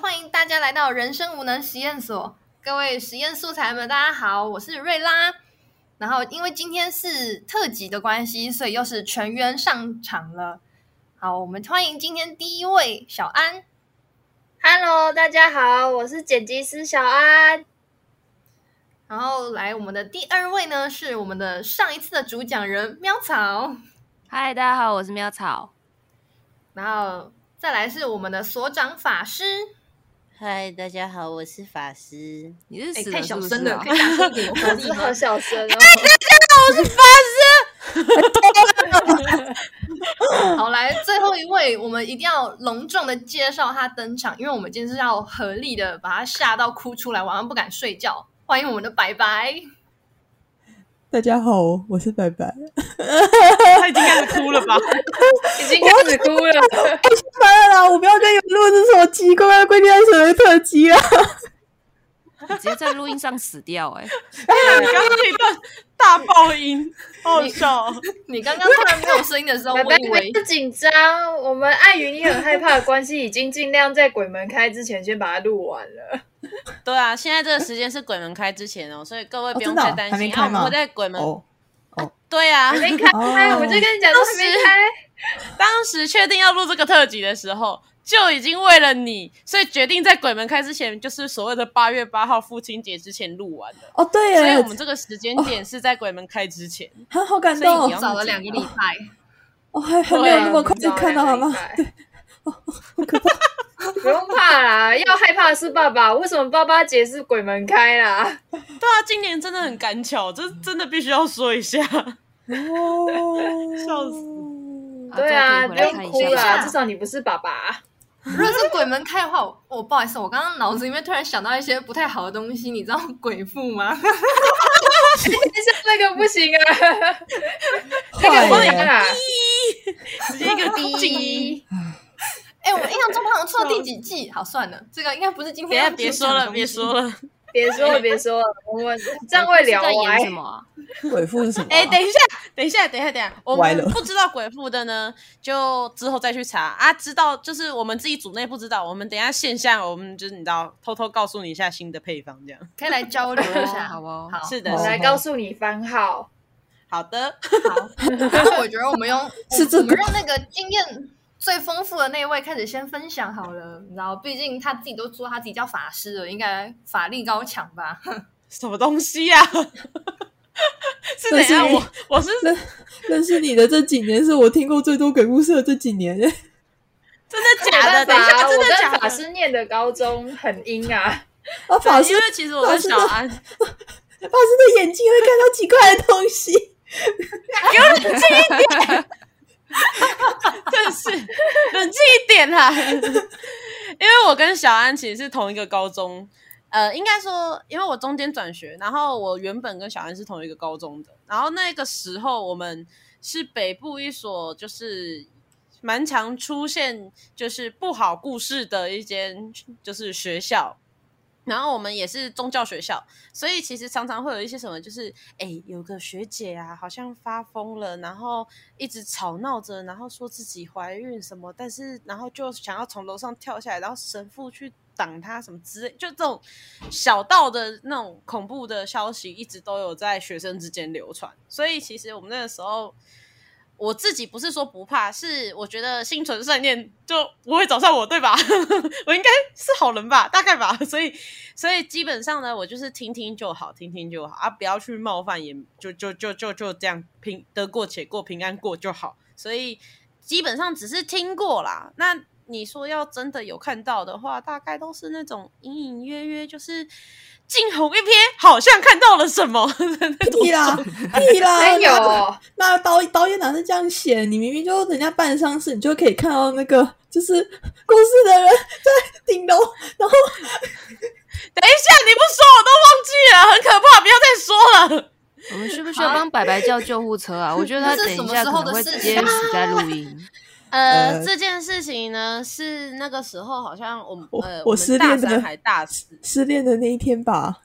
欢迎大家来到人生无能实验所。各位实验素材们，大家好，我是瑞拉。然后因为今天是特辑的关系，所以又是全员上场了。好，我们欢迎今天第一位小安。Hello，大家好，我是剪辑师小安。然后来我们的第二位呢，是我们的上一次的主讲人喵草。嗨，大家好，我是喵草。然后再来是我们的所长法师。嗨，大家好，我是法师。哎，你是太小声了，可以大声一点有活力吗是好？小声哦。好，来最后一位，我们一定要隆重的介绍他登场，因为我们今天是要合力的把他吓到哭出来，晚上不敢睡觉。欢迎我们的白白，大家好，我是白白。他已经开始哭了吧？已经开始哭了。烦了啦！我不要跟你们录这什么奇怪的龟天神的特辑啦！你直接在录音上死掉 哎、你刚刚那段大爆音，好好笑哦！你刚刚突然没有声音的时候，我以为不要紧张，我们碍于你很害怕的关系，已经尽量在鬼门开之前先把它录完了。对啊，现在这个时间是鬼门开之前哦，所以各位不用太担心。啊，我还没开吗们会在鬼门。哦哦，对啊还，没开，哦我就跟你讲，都还没开。当时确定要录这个特辑的时候，就已经为了你，所以决定在鬼门开之前，就是所谓的八月八号父亲节之前录完的。哦，对耶，所以我们这个时间点是在鬼门开之前。啊好感动你要！找了两个礼拜，哦，还还没有那么快就看到好吗？对，不用怕啦，要害怕的是爸爸。为什么爸爸节是鬼门开啦？对啊，今年真的很赶巧，这真的必须要说一下。哦，笑死对啊，不大家可以回来看一下用哭啦，下至少你不是爸爸。如果是鬼门开的话，我我不好意思，我刚刚脑子里面突然想到一些不太好的东西，你知道鬼父吗？但是那个不行啊，那个不坏耶！行啊。直接一个第哎、我印象中好像出了第几季？好，算了，这个应该不是今天别要别说了，别说了。别说了，别说了，我们 这样会聊歪什。么啊？鬼父是什么啊？哎、等一下，等一下，等一下，等一下，我们不知道鬼父的呢，就之后再去查啊。知道就是我们自己组内不知道，我们等一下线下我们就是你知道，偷偷告诉你一下新的配方，这样。可以来交流一下。好不好，是的，来告诉你番号，好的。好。但是我觉得我们用 是这个我们让那个经验最丰富的那位开始先分享好了。你知道，毕竟他自己都说他自己叫法师了，应该法力高强吧？什么东西呀、是怎样？那是我我是认认识你的这几年，是我听过最多鬼故事的这几年。真的假的？等一下，真我的假的？法师念的高中很阴啊，啊，法师因为其实我是小安，法师的眼睛会看到奇怪的东西。真是冷静一点啦。因为我跟小安其实是同一个高中，呃，应该说，因为我中间转学，然后我原本跟小安是同一个高中的，然后那个时候我们是北部一所就是蛮常出现就是不好故事的一间就是学校。然后我们也是宗教学校，所以其实常常会有一些什么，就是哎，有个学姐啊，好像发疯了，然后一直吵闹着，然后说自己怀孕什么，但是然后就想要从楼上跳下来，然后神父去挡她什么之类，就这种小道的那种恐怖的消息，一直都有在学生之间流传。所以其实我们那个时候。我自己不是说不怕，是我觉得心存善念就不会找上我，对吧？我应该是好人吧，大概吧。所以，所以基本上呢，我就是听听就好，听听就好啊，不要去冒犯，也就就就就就这样平得过且过，平安过就好。所以基本上只是听过啦。那你说要真的有看到的话，大概都是那种隐隐约约，就是惊鸿一瞥，好像看到了什么 屁啦，屁啦！没有，那导导演哪是这样写？你明明就人家办丧事，你就可以看到那个就是故事的人在顶楼，然后等一下，你不说我都忘记了，很可怕，不要再说了。我们需不需要帮白白叫救护车啊？我觉得他等一下可能会直接死在录音。呃，呃这件事情呢，是那个时候好像我们我呃，我失恋的三还大四，失恋的那一天吧。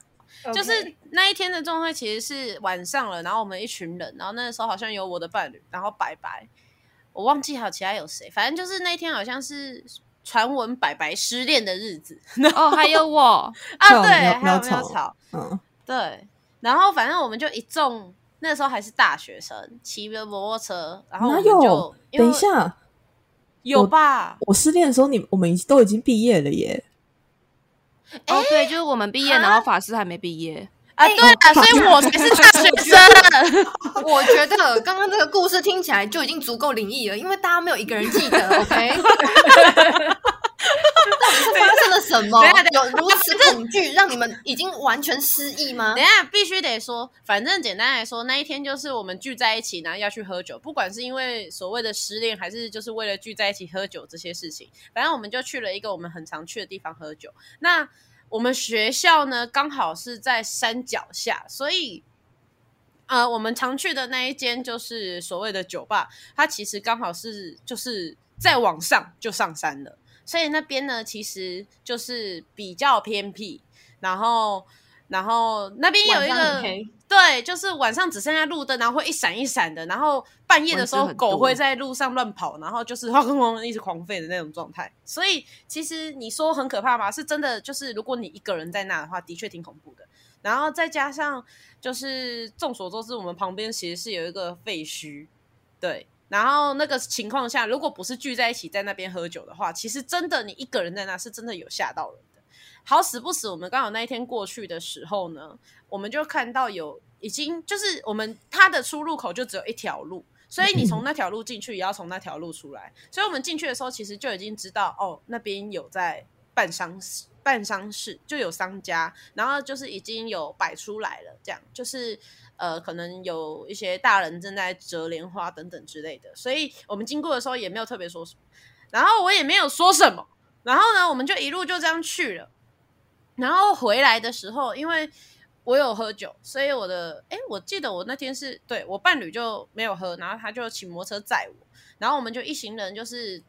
就是那一天的状态其实是晚上了，然后我们一群人，然后那个时候好像有我的伴侣，然后白白，我忘记还有其他有谁，反正就是那一天好像是传闻白白失恋的日子 哦，还有我啊，对，还有苗苗草草，嗯，对，然后反正我们就一众，那时候还是大学生，骑着摩托车，然后我们就？等一下，有吧？我失恋的时候，你我们已都已经毕业了耶。哦，对，就是我们毕业，然后法师还没毕业。啊，对啊，所以我才是大学生。我觉得刚刚这个故事听起来就已经足够灵异了，因为大家没有一个人记得，OK？到底是发生了什么有如此恐惧，让你们已经完全失忆吗等？下必须得说，反正简单来说，那一天就是我们聚在一起，然后要去喝酒，不管是因为所谓的失恋，还是就是为了聚在一起喝酒这些事情，反正我们就去了一个我们很常去的地方喝酒。那我们学校呢，刚好是在山脚下，所以。呃，我们常去的那一间就是所谓的酒吧，它其实刚好是就是再往上就上山了，所以那边呢其实就是比较偏僻，然后然后那边有一个对，就是晚上只剩下路灯，然后会一闪一闪的，然后半夜的时候狗会在路上乱跑，然后就是轰 轰轰一直狂吠的那种状态。所以其实你说很可怕吗？是真的，就是如果你一个人在那的话，的确挺恐怖的。然后再加上就是众所周知，我们旁边其实是有一个废墟，对。然后那个情况下，如果不是聚在一起在那边喝酒的话，其实真的你一个人在那是真的有吓到人的。好死不死，我们刚好那一天过去的时候呢，我们就看到有已经就是我们它的出入口就只有一条路，所以你从那条路进去也要从那条路出来。所以我们进去的时候，其实就已经知道哦，那边有在办丧事，办丧事就有商家，然后就是已经有摆出来了，这样就是呃，可能有一些大人正在折莲花等等之类的。所以我们经过的时候也没有特别说什么，然后我也没有说什么，然后呢，我们就一路就这样去了。然后回来的时候，因为我有喝酒，所以我的哎，我记得我那天是对我伴侣就没有喝，然后他就骑摩托车载我，然后我们就一行人就是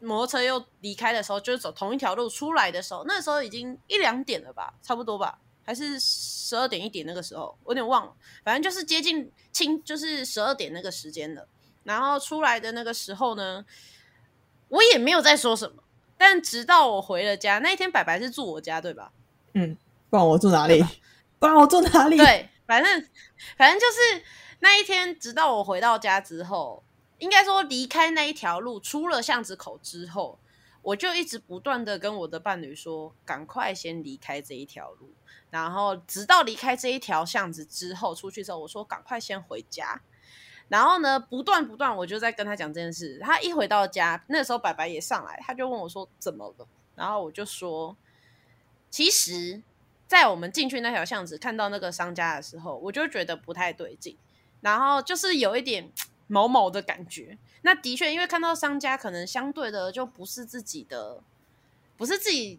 摩托车又离开的时候，就是走同一条路出来的时候，那时候已经一两点了吧，差不多吧，还是十二点一点那个时候，我有点忘了，反正就是接近清就是十二点那个时间了。然后出来的那个时候呢，我也没有再说什么，但直到我回了家，那一天白白是住我家对吧？嗯，不然我住哪里？不然我住哪里？，对，反正反正就是那一天，直到我回到家之后，应该说离开那一条路，出了巷子口之后，我就一直不断的跟我的伴侣说，赶快先离开这一条路。然后直到离开这一条巷子之后，出去之后，我说赶快先回家。然后呢，不断不断，我就在跟他讲这件事。他一回到家，那时候白白也上来，他就问我说怎么了？然后我就说，其实，在我们进去那条巷子看到那个商家的时候，我就觉得不太对劲，然后就是有一点毛毛的感觉。那的确，因为看到商家可能相对的就不是自己的，不是自己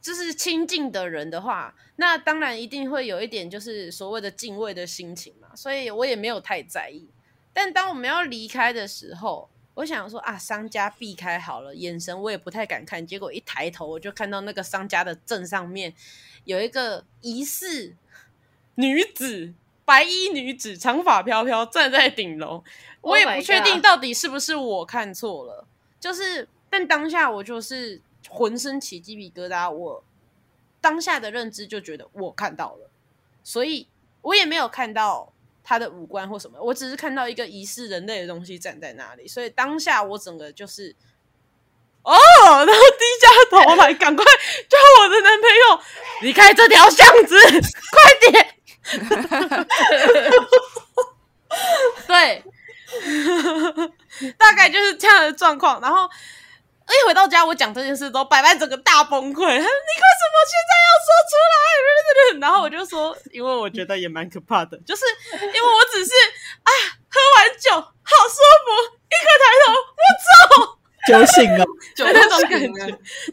就是亲近的人的话，那当然一定会有一点就是所谓的敬畏的心情嘛，所以我也没有太在意。但当我们要离开的时候，我想说啊，商家避开好了，眼神我也不太敢看。结果一抬头，我就看到那个商家的正上面有一个疑似女子，白衣女子，长发飘飘，站在顶楼。我也 Oh 不确定到底是不是我看错了，就是，但当下我就是浑身起鸡皮疙瘩，我当下的认知就觉得我看到了，所以我也没有看到他的五官或什么，我只是看到一个疑似人类的东西站在那里，所以当下我整个就是。哦，然后低下头来，赶快叫我的男朋友离开这条巷子，快点！对，大概就是这样的状况。然后一回到家，我讲这件事都白白整个大崩溃。：“你为什么现在要说出来？”然后我就说：“因为我觉得也蛮可怕的，就是因为我只是啊，喝完酒好舒服，一个抬头，我走。”酒醒了，酒那种感觉，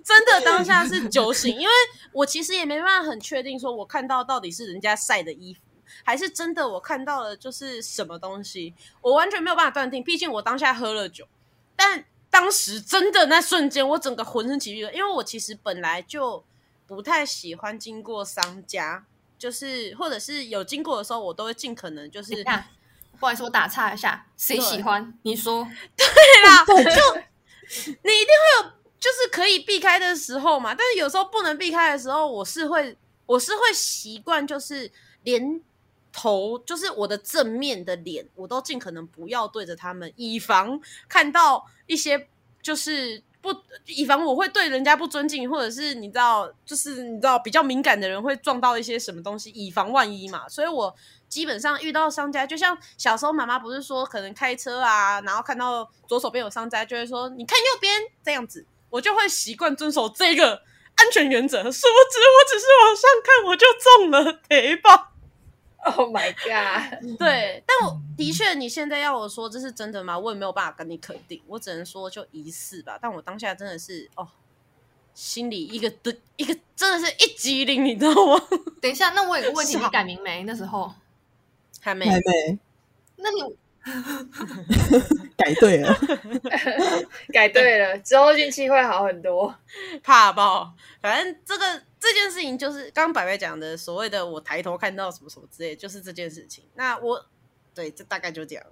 真的当下是酒醒，因为我其实也没办法很确定，说我看到到底是人家晒的衣服，还是真的我看到了就是什么东西，我完全没有办法断定。毕竟我当下喝了酒，但当时真的那瞬间，我整个浑身起鸡皮疙瘩，因为我其实本来就不太喜欢经过商家，就是或者是有经过的时候，我都会尽可能就是不好意思，我打岔一下，谁喜欢？你说 对啦，就你一定会有，就是可以避开的时候嘛，但是有时候不能避开的时候，我是会我是会习惯，就是连头就是我的正面的脸，我都尽可能不要对着他们，以防看到一些就是不以防我会对人家不尊敬，或者是你知道，就是你知道比较敏感的人会撞到一些什么东西，以防万一嘛。所以我基本上遇到商家，就像小时候妈妈不是说可能开车啊，然后看到左手边有商家，就会说你看右边这样子，我就会习惯遵守这个安全原则。殊不知我只是往上看，我就中了贼爆。Oh my god！对，但我的确，你现在要我说这是真的吗？我也没有办法跟你肯定，我只能说就疑似吧。但我当下真的是哦，心里一个的一个真的是一激灵，你知道吗？等一下，那我有个问题，你改名没？那时候，还没还没那你 改对了，改对了，之后运气会好很多。怕爆。反正这个这件事情就是刚刚白白讲的所谓的我抬头看到什么什么之类，就是这件事情。那我对，这大概就这样。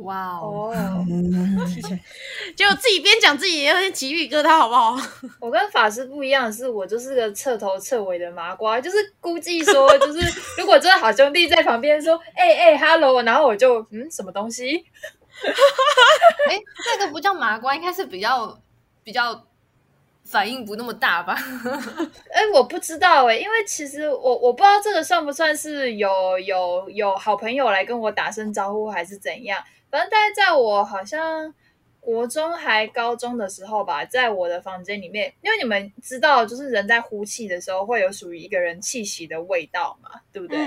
嗯哇哦，哦，嗯，结果自己边讲自己也有点起鸡皮疙瘩，好不好？我跟法师不一样的是，我就是个彻头彻尾的麻瓜，就是估计说，就是如果真的好兄弟在旁边说，哎、哎、e l o 然后我就嗯，什么东西？哎，这个不叫麻瓜，应该是比较比较反应不那么大吧？哎、我不知道哎、因为其实我我不知道这个算不算是有有有好朋友来跟我打声招呼，还是怎样。反正大概在我好像国中还高中的时候吧，在我的房间里面，因为你们知道，就是人在呼气的时候会有属于一个人气息的味道嘛，对不对？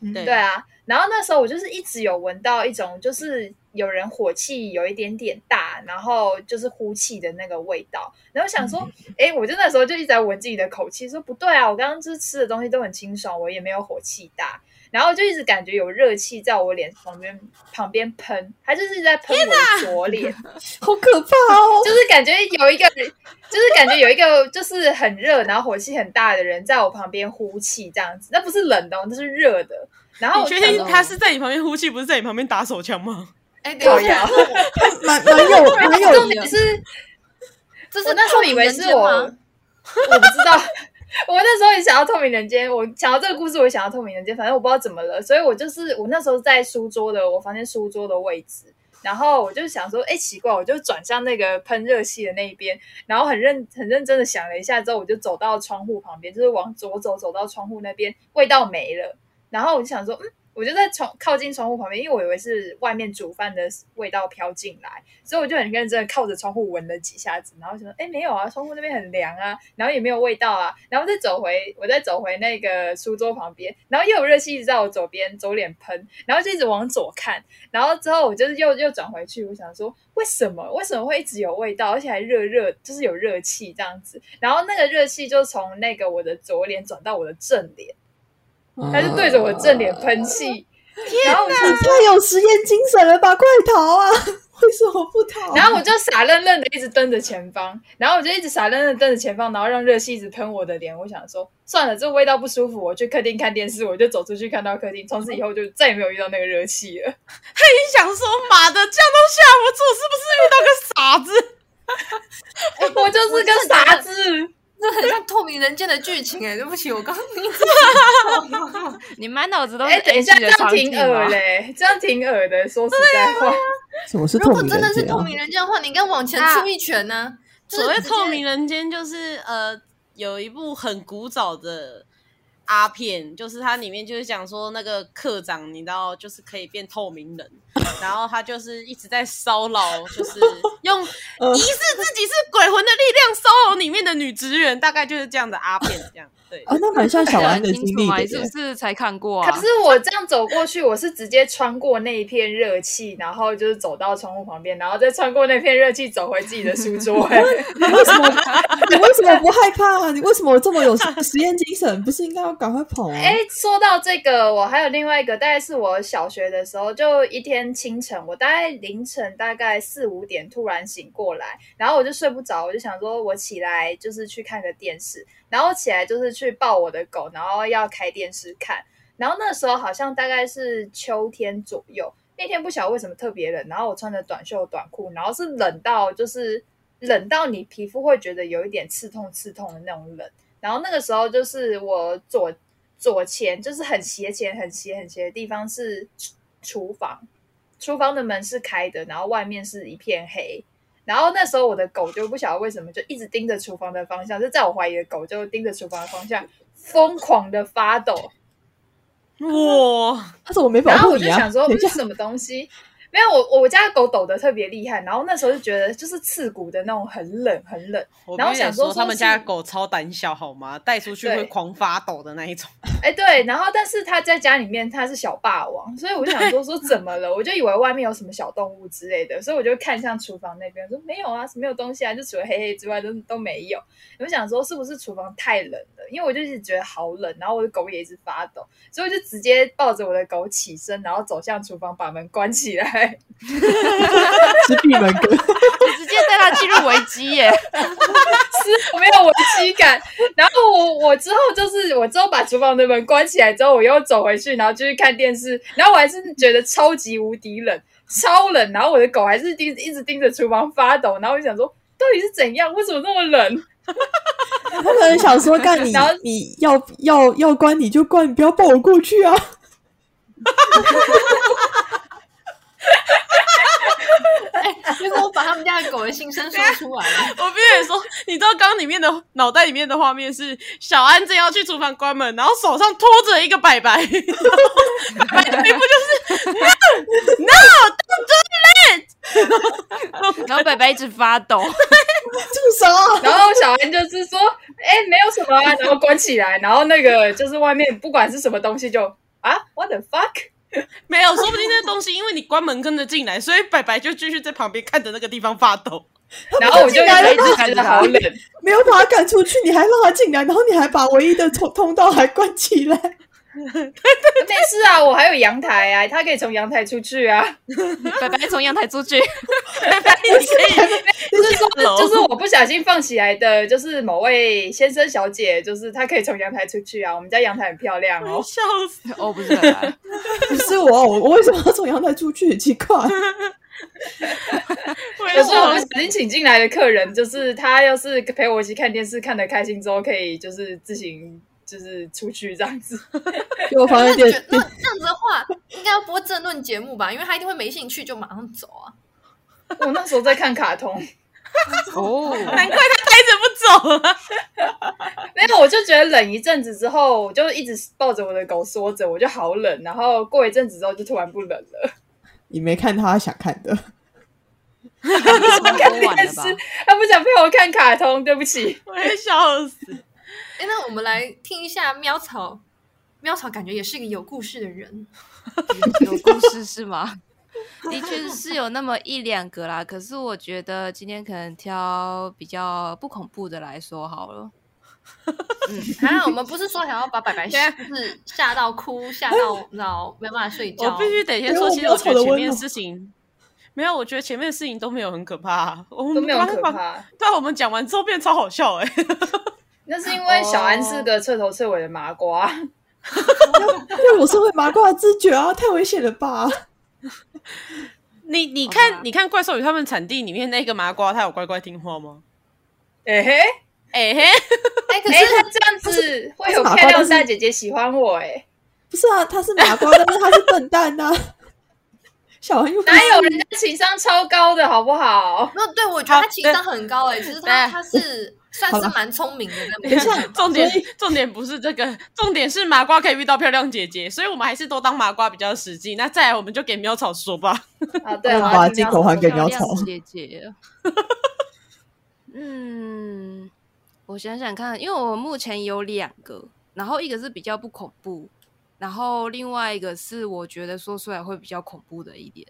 嗯，对对啊，然后那时候我就是一直有闻到一种，就是有人火气有一点点大，然后就是呼气的那个味道。然后想说，哎，我就那时候就一直在闻自己的口气，说不对啊，我刚刚就是吃的东西都很清爽，我也没有火气大。然后就一直感觉有热气在我脸旁边旁边喷，他就是一直在喷我的左脸，好可怕哦！就是感觉有一个，就是感觉有一个就是很热，然后火气很大的人在我旁边呼气这样子，那不是冷的、哦，那是热的。然后你确定他是在你旁边呼气，不是在你旁边打手枪吗？哎，靠等一下腰，蛮蛮有蛮有重点是，就是我那时候以为是我，我吗？不知道。我那时候也想要透明人间，我想到这个故事，我也想要透明人间，反正我不知道怎么了，所以我就是我那时候在书桌的我房间书桌的位置，然后我就想说，哎，奇怪，我就转向那个喷热气的那一边，然后很认很认真的想了一下之后，我就走到窗户旁边，就是往左走，走到窗户那边，味道没了，然后我就想说，嗯，我就在窗靠近窗户旁边，因为我以为是外面煮饭的味道飘进来，所以我就很认真的靠着窗户闻了几下子，然后想说，哎，没有啊，窗户那边很凉啊，然后也没有味道啊，然后再走回，我再走回那个书桌旁边，然后又有热气一直在我左边左脸喷，然后就一直往左看，然后之后我就是又又转回去，我想说，为什么为什么会一直有味道，而且还热热，就是有热气这样子，然后那个热气就从那个我的左脸转到我的正脸。他就对着我正脸喷气，然后我就你太有实验精神了吧！快逃啊！为什么不逃？然后我就傻愣愣的一直瞪着前方，然后我就一直傻愣愣地瞪着前方，然后让热气一直喷我的脸。我想说，算了，这味道不舒服，我去客厅看电视。我就走出去看到客厅，从此以后就再也没有遇到那个热气了。他也想说妈的，这样都吓不住，是不是遇到个傻子？我就是个傻子，这很像透明人间的剧情哎，对不起，我刚你满脑子都是哎，等一下这样挺恶吗？嘞，这样挺恶的。说实在话，什么是透如果真的是透明人间的话，你应该往前出一拳呢。就是所谓透明人间，就是呃，有一部很古早的阿片，就是它里面就是讲说那个课长，你知道，就是可以变透明人，然后他就是一直在骚扰，就是 用疑似自己是鬼魂的力量骚扰里面的女职员，大概就是这样的阿片，这样对。啊，那蛮像小 安的经？你是。不是才看过啊？可是我这样走过去，我是直接穿过那一片热气，然后就是走到窗户旁边，然后再穿过那片热气走回自己的书桌、哎 你为什么？你为什么不害怕？你为什么这么有实验精神？不是应该要赶快跑啊？哎，说到这个，我还有另外一个，大概是我小学的时候，就一天清晨，我大概凌晨大概四五点突然醒过来，然后我就睡不着，我就想说我起来就是去看个电视，然后起来就是去抱我的狗，然后要开电视看，然后那时候好像大概是秋天左右，那天不晓得为什么特别冷，然后我穿着短袖短裤，然后是冷到就是冷到你皮肤会觉得有一点刺痛、刺痛的那种冷。然后那个时候就是我左左前，就是很斜前、很斜、很斜的地方是厨房，厨房的门是开的，然后外面是一片黑。然后那时候我的狗就不晓得为什么就一直盯着厨房的方向，就在我怀疑的狗就盯着厨房的方向疯狂的发抖。哇！它怎么没保然后我？就想说这是什么东西？没有，我我家的狗抖得特别厉害，然后那时候就觉得就是刺骨的那种，很冷很冷。我然后想说他们家的狗超胆小，好吗？带出去会狂发抖的那一种。哎，对，然后但是它在家里面它是小霸王，所以我就想说说怎么了？我就以为外面有什么小动物之类的，所以我就看向厨房那边，说没有啊，没有东西啊，就除了黑黑之外都都没有。我想说是不是厨房太冷了？因为我就一直觉得好冷，然后我的狗也一直发抖，所以我就直接抱着我的狗起身，然后走向厨房，把门关起来。是闭门羹。你 直接带他进入危机耶！是没有危机感。然后我我之后就是我之后把厨房的门关起来之后，我又走回去，然后继续看电视。然后我还是觉得超级无敌冷，超冷。然后我的狗还是盯一直盯着厨房发抖。然后我就想说，到底是怎样？为什么那么冷？他可能想说，干你然后，你要要要关你就关，你不要抱我过去啊！结果我把他们家的狗的心声说出来了。我必须得说，你知道刚刚里面的脑袋里面的画面是小安正要去厨房关门，然后手上拖着一个白白，白白的一副就是然后白白一直发抖，住手啊！然后小安就是说，哎、没有什么啊，然后关起来。然后那个就是外面不管是什么东西就啊，what the fuck？没有，说不定那东西因为你关门跟着进来，所以白白就继续在旁边看着那个地方发抖。然后我就一直觉得好冷。没有把他赶出去，你还让他进来，然后你还把唯一的通通道还关起来。没事啊，我还有阳台啊，他可以从阳台出去啊。白白从阳台出去，白白，你可以就是说，楼就是我不小心放起来的，就是某位先生小姐，就是她可以从阳台出去啊。我们家阳台很漂亮哦。笑死。哦，不是 不是我，我我为什么要从阳台出去？很奇怪。有时候我们小心请进来的客人，就是他要是陪我一起看电视，看得开心之后，可以就是自行就是出去这样子。那那这样子的话，应该要播政论节目吧？因为他一定会没兴趣就马上走啊。我那时候在看卡通，哦，难怪他呆着不走啊！没有，我就觉得冷一阵子之后，我就一直抱着我的狗缩着，我就好冷。然后过一阵子之后，就突然不冷了。你没看他想看的，看？电视，他不想陪我看卡通，对不起。我也笑死。哎，那我们来听一下喵草。喵草感觉也是一个有故事的人，有故事是吗？的确是有那么一两个啦，可是我觉得今天可能挑比较不恐怖的来说好了。嗯，还好，我们不是说想要把白白就是吓到哭，吓到脑没办法睡觉。我必须得先说，其实我觉得前面没有吵得温柔事情没有，我觉得前面的事情都没有很可怕，我们都没有很可。怕，对啊，我们讲完之后变超好笑哎、那是因为小安是个彻头彻尾的麻瓜。因为我是会麻瓜的知觉啊，太危险了吧？你你看你看怪兽与他们产地里面那个麻瓜，他有乖乖听话吗？哎、嘿，哎、嘿，哎，可哎、是他这样子会有漂亮大姐姐喜欢我哎、不是啊，他是麻瓜，但是他是笨蛋呐、小孩又哪有人家情商超高的好不好？没有对我觉得他情商很高哎，其实他对。他是算是蛮聪明的那种。等一下 重点重点不是这个，重点是麻瓜可以遇到漂亮姐姐，所以我们还是都当麻瓜比较实际。那再来，我们就给喵草说吧。啊，对，把金狗还说给喵草姐姐。嗯，我想想看，因为我目前有两个，然后一个是比较不恐怖，然后另外一个是我觉得说出来会比较恐怖的一点，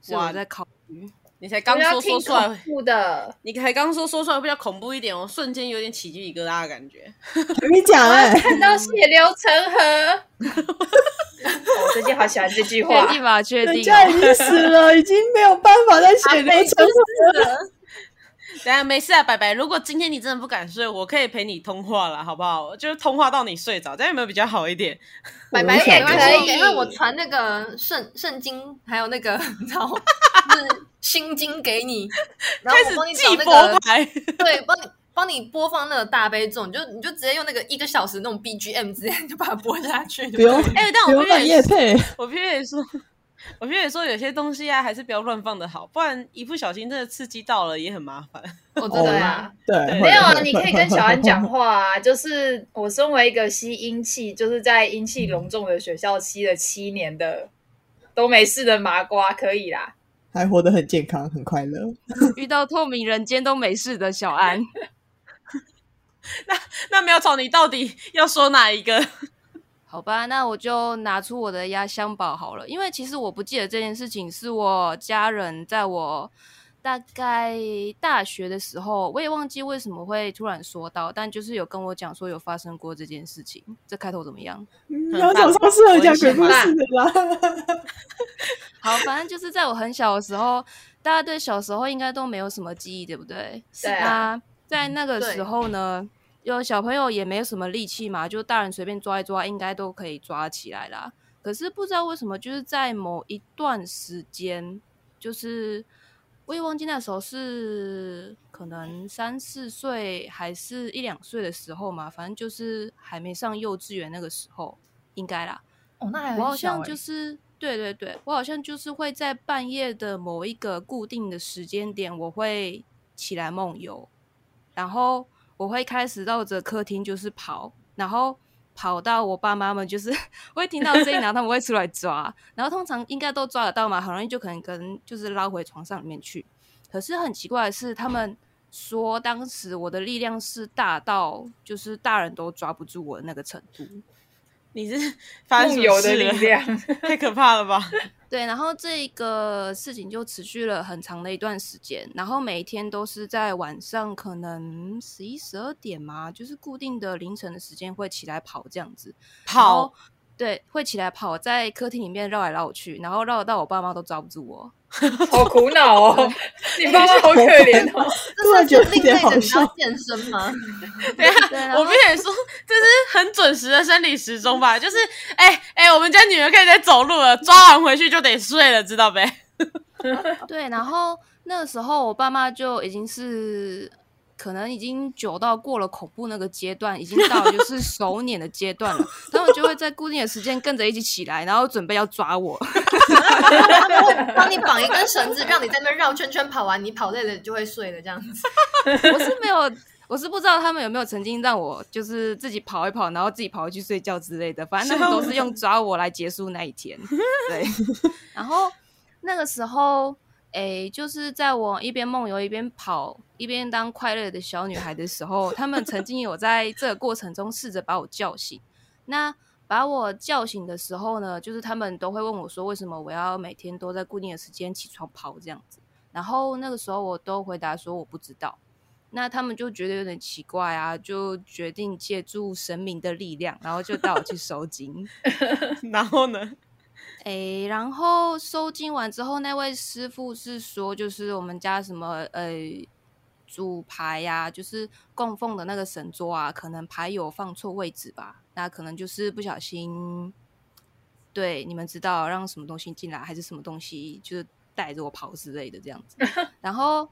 所以我在考虑。你才刚说说出来恐，怖的，你才刚说说出来比较恐怖一点，哦瞬间有点起鸡皮疙瘩的感觉。还没讲哎、看到血流成河。我 最近好喜欢这句确话。定吗？确定、人家已哦。经死了，已经没有办法再血流成河 了。等下没事啊，白白。如果今天你真的不敢睡，我可以陪你通话了，好不好？就是通话到你睡着，这样有没有比较好一点？白白我想没关可以系，等一下我传那个圣圣经，还有那个你知道吗，就是心经给你，然后我帮你找那个，牌，对，帮你帮你播放那个大悲咒，你就你就直接用那个一个小时那种 BGM 直接就把它播下去，不用哎、但我必须不用办夜配，我必须得说，我必须得说，有些东西啊，还是不要乱放的好，不然一不小心真的刺激到了，也很麻烦。我，真的呀对啊？对，没有啊，你可以跟小安讲。话啊。就是我身为一个吸阴气，就是在阴气隆重的学校吸了七年的都没事的麻瓜，可以啦。还活得很健康，很快乐。遇到透明人间都没事的小安，那苗草，你到底要说哪一个？好吧，那我就拿出我的压箱宝好了，因为其实我不记得这件事情是我家人在我大概大学的时候，我也忘记为什么会突然说到，但就是有跟我讲说有发生过这件事情。这开头怎么样？嗯然后早上适合讲鬼故事的啦。好，反正就是在我很小的时候，大家对小时候应该都没有什么记忆，对不对？对啊，那在那个时候呢，有小朋友也没有什么力气嘛，就大人随便抓一抓，应该都可以抓起来啦。可是不知道为什么，就是在某一段时间，就是我也忘记那时候是可能三四岁还是一两岁的时候嘛，反正就是还没上幼稚园那个时候，应该啦。哦，那还我好像就欸是对对对，我好像就是会在半夜的某一个固定的时间点，我会起来梦游，然后我会开始绕着客厅就是跑，然后跑到我爸妈们就是 会听到声音，然后他们会出来抓，然后通常应该都抓得到嘛，很容易就可能跟就是捞回床上里面去。可是很奇怪的是，他们说当时我的力量是大到就是大人都抓不住我的那个程度。你是 梦游的力量。太可怕了吧？对，然后这个事情就持续了很长的一段时间，然后每一天都是在晚上可能十一、十二点嘛，就是固定的凌晨的时间会起来跑这样子。跑，对，会起来跑，在客厅里面绕来绕去，然后绕到我爸妈都抓不住我。好苦恼哦，你爸妈好可怜哦。突然觉得有另类的，点好笑你要。健身吗？对，然后我必须得说，这是很准时的生理时钟吧？就是，哎、哎、我们家女儿可以在走路了，抓完回去就得睡了，知道呗？对，然后那个时候我爸妈就已经是可能已经久到过了恐怖那个阶段，已经到了就是手捻的阶段了。他们就会在固定的时间跟着一起起来，然后准备要抓我。他会帮你绑一根绳子，让你在那绕圈圈跑完，你跑累了就会睡了这样子。我是没有，我是不知道他们有没有曾经让我就是自己跑一跑，然后自己跑回去睡觉之类的。反正他们都是用抓我来结束那一天。对，然后那个时候，诶，就是在我一边梦游一边跑，一边当快乐的小女孩的时候，他们曾经有在这个过程中试着把我叫醒。那把我叫醒的时候呢，就是他们都会问我说，为什么我要每天都在固定的时间起床跑这样子？然后那个时候我都回答说我不知道。那他们就觉得有点奇怪啊，就决定借助神明的力量，然后就带我去收金。然后呢？诶，然后收金完之后，那位师傅是说，就是我们家什么呃主牌呀、就是供奉的那个神桌啊，可能牌有放错位置吧，那可能就是不小心，对你们知道让什么东西进来，还是什么东西就是带着我跑之类的这样子。然后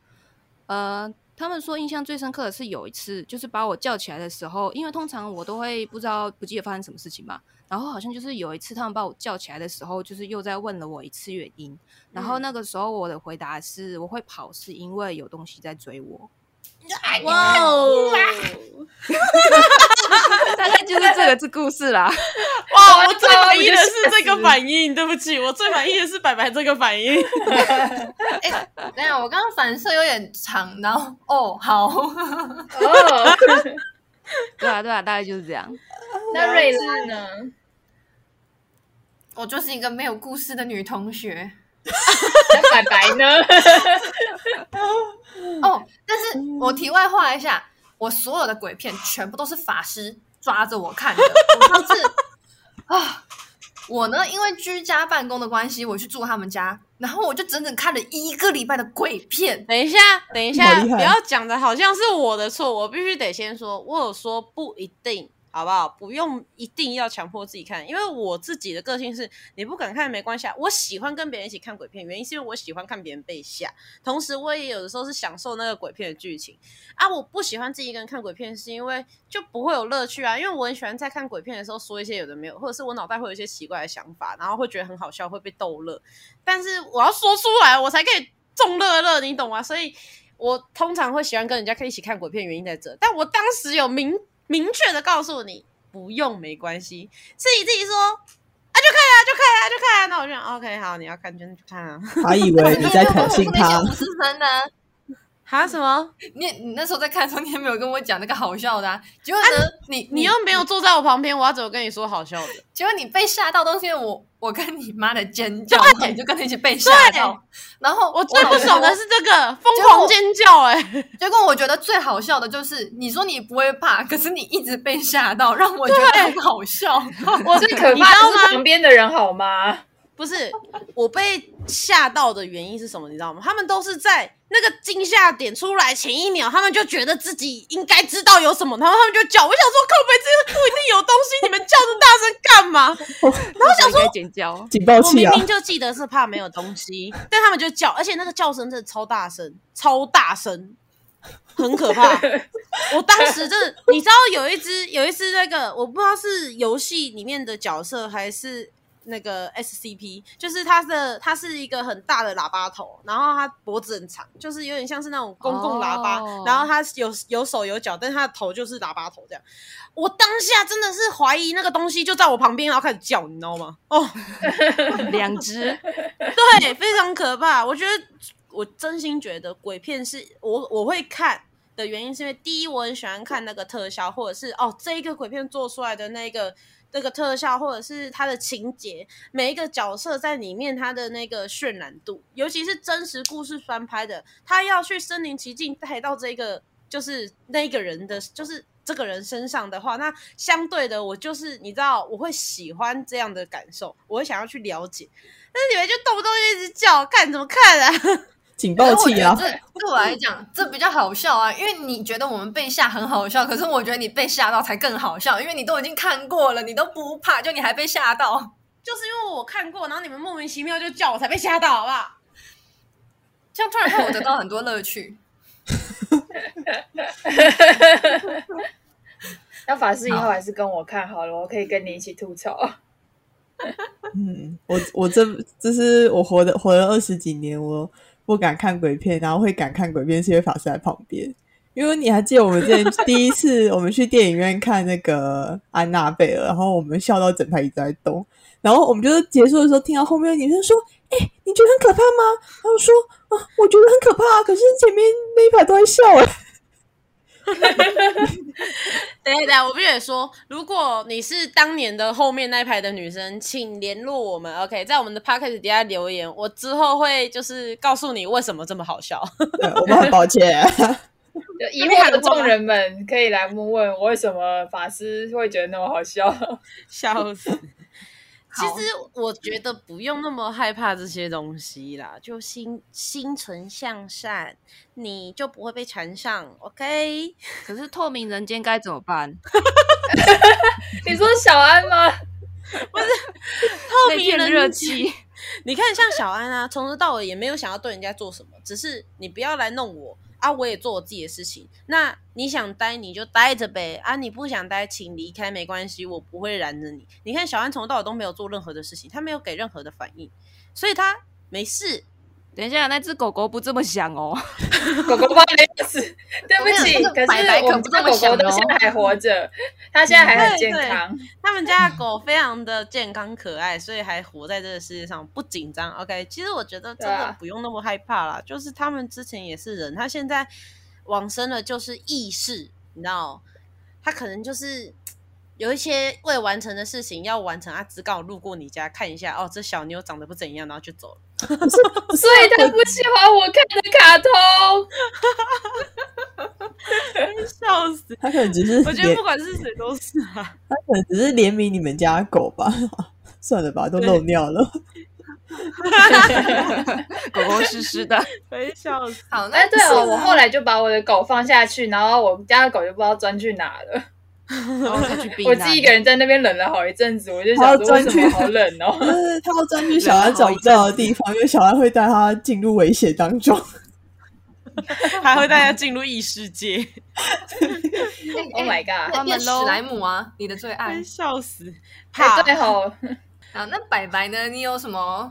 呃，他们说印象最深刻的是有一次，就是把我叫起来的时候，因为通常我都会不知道不记得发生什么事情嘛。然后好像就是有一次他们把我叫起来的时候，就是又在问了我一次原因。然后那个时候我的回答是，我会跑是因为有东西在追我，哇哦！大概就是这个这故事啦。哇，我最满意的是这个反应，对不起，我最满意的是白白这个反应。等一下，我刚刚反射有点长，然后哦，好，哦，对啊，对啊，大概就是这样。那瑞拉呢？我就是一个没有故事的女同学那白白呢？哦。但是我题外话一下，我所有的鬼片全部都是法师抓着我看的，我上次啊，我呢，因为居家办公的关系，我去住他们家，然后我就整整看了一个礼拜的鬼片。等一下，等一下，不要讲的好像是我的错，我必须得先说，我有说不一定，好不好？不用一定要强迫自己看，因为我自己的个性是，你不敢看没关系啊。我喜欢跟别人一起看鬼片，原因是因为我喜欢看别人被吓，同时我也有的时候是享受那个鬼片的剧情啊。我不喜欢自己一个人看鬼片，是因为就不会有乐趣啊。因为我很喜欢在看鬼片的时候说一些有的没有，或者是我脑袋会有一些奇怪的想法，然后会觉得很好笑，会被逗乐。但是我要说出来，我才可以中乐乐，你懂吗？所以我通常会喜欢跟人家可以一起看鬼片，原因在这。但我当时有明明确的告诉你，不用没关系，是你自己说啊，就看啊，就看啊，就看啊。那我就想 OK，好，你要看就去看啊。他以为你在挑衅他五，十分呢？哈什么？你你那时候在看的时候，你也没有跟我讲那个好笑的、啊，结果呢，你你又没有坐在我旁边，我要怎么跟你说好笑的？结果你被吓到，都是因为我我跟你妈的尖叫，你就跟着一起被吓到。然后我最不爽的是这个疯狂尖叫、欸，哎，结果我觉得最好笑的就是，你说你不会怕，可是你一直被吓到，让我觉得很好笑。我最可怕的是旁边的人好吗？不是我被吓到的原因是什么？你知道吗？他们都是在那个惊吓点出来前一秒，他们就觉得自己应该知道有什么，然后他们就叫。我想说，靠北，这个不一定有东西，你们叫这么大声干嘛？然后想说尖叫，警报我器啊！明明就记得是怕没有东西，但他们就叫，而且那个叫声真的超大声，超大声，很可怕。我当时真的，你知道有一只有一只那个，我不知道是游戏里面的角色还是。那个 SCP 就是它的，它是一个很大的喇叭头，然后它脖子很长，就是有点像是那种公共喇叭，哦然后它有有手有脚，但是它的头就是喇叭头这样。我当下真的是怀疑那个东西就在我旁边，然后开始叫，你知道吗？哦，两只，对，非常可怕。我觉得，我真心觉得鬼片是我我会看的原因，是因为第一，我很喜欢看那个特效，或者是哦，这一个鬼片做出来的那个那个特效，或者是它的情节，每一个角色在里面它的那个渲染度，尤其是真实故事翻拍的，他要去身临其境带到这个就是那个人的，就是。这个人身上的话，那相对的，我就是你知道，我会喜欢这样的感受，我会想要去了解。但是你们就动不动就一直叫，看怎么看啊？警报器啊！这 对我来讲，这比较好笑啊，因为你觉得我们被吓很好笑，可是我觉得你被吓到才更好笑，因为你都已经看过了，你都不怕，就你还被吓到。就是因为我看过，然后你们莫名其妙就叫我才被吓到，好不好？这样突然让我得到很多乐趣。那法师以后还是跟我看好了，我可以跟你一起吐槽。嗯，我我这这是我活的活了二十几年，我不敢看鬼片，然后会敢看鬼片，是因为法师在旁边。因为你还记得我们之前第一次我们去电影院看那个安娜贝尔，然后我们笑到整排一直在动，然后我们就是结束的时候听到后面的女生说：“哎、你觉得很可怕吗？”然后说：“啊，我觉得很可怕，可是前面那一排都在笑。”哎，等一下，等一下，我必须得说，如果你是当年的后面那一排的女生，请联络我们，OK，在我们的 podcast 底下留言，我之后会就是告诉你为什么这么好笑。对我们很抱歉。就 疑惑的众人们可以来问问我为什么法师会觉得那么好笑。笑死！其实我觉得不用那么害怕这些东西啦，就心心存向善，你就不会被缠上。OK，可是透明人间该怎么办？你说小安吗？不是 透明人间气，你看，像小安啊，从头到尾也没有想要对人家做什么，只是你不要来弄我啊，我也做我自己的事情。那你想待你就待着呗，啊，你不想待请离开没关系，我不会拦着你。你看小安从头到尾都没有做任何的事情，他没有给任何的反应，所以他没事。等一下，那只狗狗不这么想哦。狗狗帮你的死，对不起，这个可是我们家狗可不这么想哦狗到现在还活着，它现在还很健康。他们家的狗非常的健康可爱，所以还活在这个世界上，不紧张。OK，其实我觉得真的不用那么害怕啦，就是他们之前也是人，他现在往生了，就是意识，你知道，他可能就是有一些未完成的事情要完成，他只刚好路过你家看一下，哦，这小妞长得不怎样，然后就走了。所以他不喜欢我看的卡通。笑死！他可能只是我觉得不管是谁都是啊。他可能只是怜悯你们家的狗吧。算了吧，都漏尿了。狗狗湿湿的，被笑死。好，那哎，对哦，我后来就把我的狗放下去，然后我们家的狗就不知道钻去哪了。然后再去避难。我自己一个人在那边冷了好一阵子，我就想说为钻去什么好冷哦。就是他要钻去小安找不到的地方，因为小安会带他进入危险当中。还会带他进入异世界，Oh my god！变史们史莱姆啊，你的最爱。笑死。哎，怕对哦，好，那白白呢？你有什么